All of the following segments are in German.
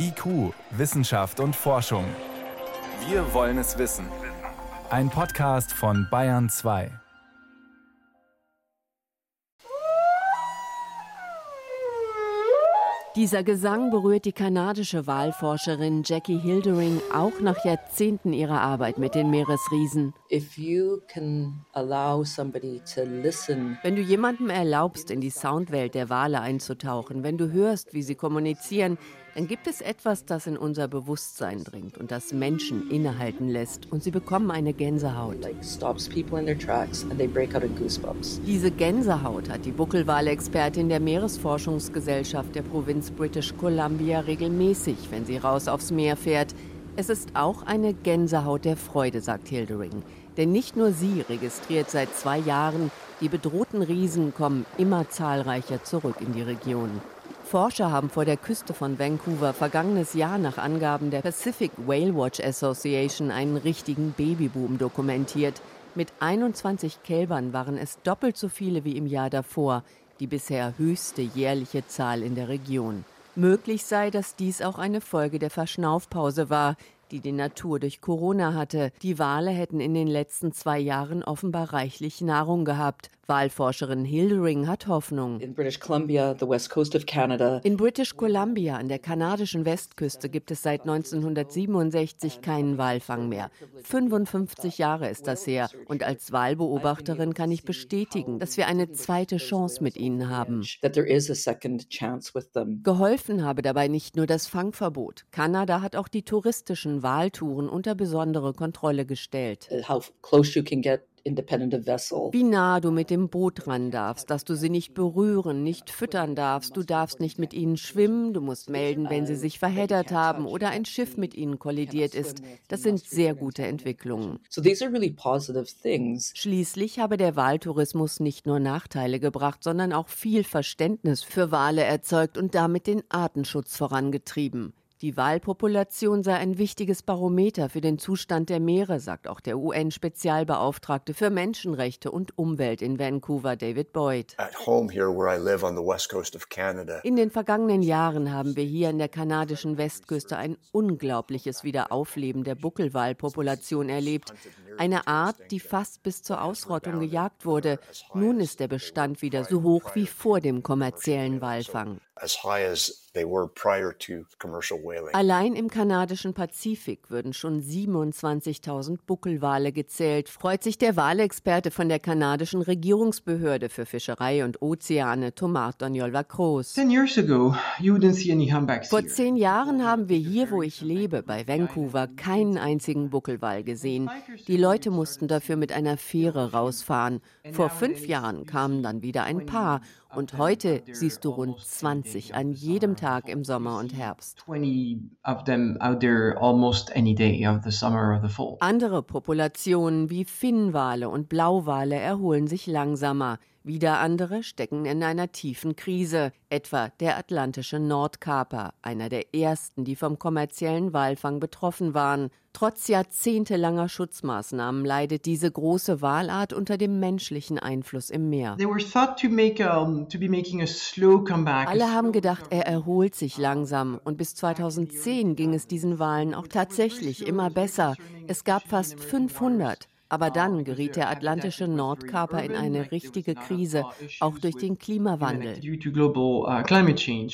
IQ, Wissenschaft und Forschung. Wir wollen es wissen. Ein Podcast von Bayern 2. Dieser Gesang berührt die kanadische Wahlforscherin Jackie Hildering auch nach Jahrzehnten ihrer Arbeit mit den Meeresriesen. Wenn du jemandem erlaubst, in die Soundwelt der Wale einzutauchen, wenn du hörst, wie sie kommunizieren, dann gibt es etwas, das in unser Bewusstsein dringt und das Menschen innehalten lässt und sie bekommen eine Gänsehaut. Diese Gänsehaut hat die Buckelwalexpertin der Meeresforschungsgesellschaft der Provinz British Columbia regelmäßig, wenn sie raus aufs Meer fährt. Es ist auch eine Gänsehaut der Freude, sagt Hildering. Denn nicht nur sie registriert seit zwei Jahren, die bedrohten Riesen kommen immer zahlreicher zurück in die Region. Forscher haben vor der Küste von Vancouver vergangenes Jahr nach Angaben der Pacific Whale Watch Association einen richtigen Babyboom dokumentiert. Mit 21 Kälbern waren es doppelt so viele wie im Jahr davor, die bisher höchste jährliche Zahl in der Region. Möglich sei, dass dies auch eine Folge der Verschnaufpause war, die die Natur durch Corona hatte. Die Wale hätten in den letzten zwei Jahren offenbar reichlich Nahrung gehabt. Wahlforscherin Hildering hat Hoffnung. In British Columbia, the west coast of Canada. In British Columbia an der kanadischen Westküste gibt es seit 1967 keinen Walfang mehr. 55 Jahre ist das her und als Wahlbeobachterin kann ich bestätigen, dass wir eine zweite Chance mit ihnen haben. Geholfen habe dabei nicht nur das Fangverbot. Kanada hat auch die touristischen Wahltouren unter besondere Kontrolle gestellt. Wie nah du mit dem Boot ran darfst, dass du sie nicht berühren, nicht füttern darfst, du darfst nicht mit ihnen schwimmen, du musst melden, wenn sie sich verheddert haben oder ein Schiff mit ihnen kollidiert ist. Das sind sehr gute Entwicklungen. Schließlich habe der Wahltourismus nicht nur Nachteile gebracht, sondern auch viel Verständnis für Wale erzeugt und damit den Artenschutz vorangetrieben. Die Walpopulation sei ein wichtiges Barometer für den Zustand der Meere, sagt auch der UN-Spezialbeauftragte für Menschenrechte und Umwelt in Vancouver, David Boyd. In den vergangenen Jahren haben wir hier an der kanadischen Westküste ein unglaubliches Wiederaufleben der Buckelwalpopulation erlebt. Eine Art, die fast bis zur Ausrottung gejagt wurde. Nun ist der Bestand wieder so hoch wie vor dem kommerziellen Walfang. Allein im kanadischen Pazifik würden schon 27.000 Buckelwale gezählt, freut sich der Walexperte von der kanadischen Regierungsbehörde für Fischerei und Ozeane, Thomas Daniel Vacros. Vor zehn Jahren haben wir hier, wo ich lebe, bei Vancouver, keinen einzigen Buckelwal gesehen. Die Leute mussten dafür mit einer Fähre rausfahren. Vor fünf Jahren kamen dann wieder ein paar und heute siehst du rund 20 an jedem Tag im Sommer und Herbst. Andere Populationen wie Finnwale und Blauwale erholen sich langsamer. Wieder andere stecken in einer tiefen Krise, etwa der atlantische Nordkaper, einer der ersten, die vom kommerziellen Walfang betroffen waren. Trotz jahrzehntelanger Schutzmaßnahmen leidet diese große Walart unter dem menschlichen Einfluss im Meer. Alle haben gedacht, er erholt sich langsam und bis 2010 ging es diesen Walen auch tatsächlich immer besser. Es gab fast 500. Aber dann geriet der atlantische Nordkaper in eine richtige Krise, auch durch den Klimawandel.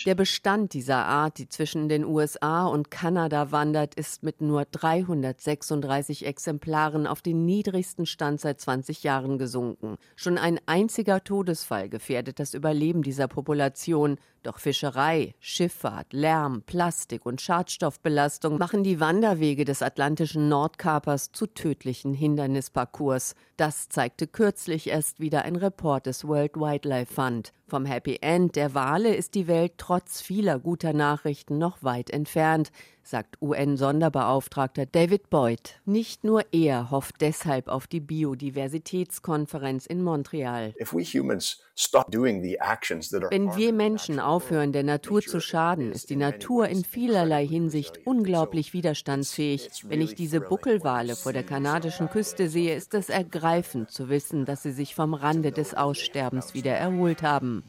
Der Bestand dieser Art, die zwischen den USA und Kanada wandert, ist mit nur 336 Exemplaren auf den niedrigsten Stand seit 20 Jahren gesunken. Schon ein einziger Todesfall gefährdet das Überleben dieser Population. Doch Fischerei, Schifffahrt, Lärm, Plastik und Schadstoffbelastung machen die Wanderwege des atlantischen Nordkapers zu tödlichen Hindernisparcours. Das zeigte kürzlich erst wieder ein Report des World Wildlife Fund. Vom Happy End der Wale ist die Welt trotz vieler guter Nachrichten noch weit entfernt, sagt UN-Sonderbeauftragter David Boyd. Nicht nur er hofft deshalb auf die Biodiversitätskonferenz in Montreal. Wenn wir Menschen aufhören, der Natur zu schaden, ist die Natur in vielerlei Hinsicht unglaublich widerstandsfähig. Wenn ich diese Buckelwale vor der kanadischen Küste sehe, ist es ergreifend zu wissen, dass sie sich vom Rande des Aussterbens wieder erholt haben.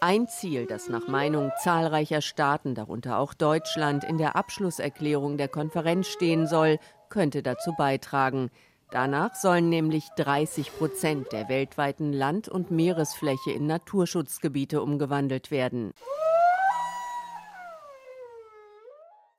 Ein Ziel, das nach Meinung zahlreicher Staaten, darunter auch Deutschland, in der Abschlusserklärung der Konferenz stehen soll, könnte dazu beitragen. Danach sollen nämlich 30 Prozent der weltweiten Land- und Meeresfläche in Naturschutzgebiete umgewandelt werden.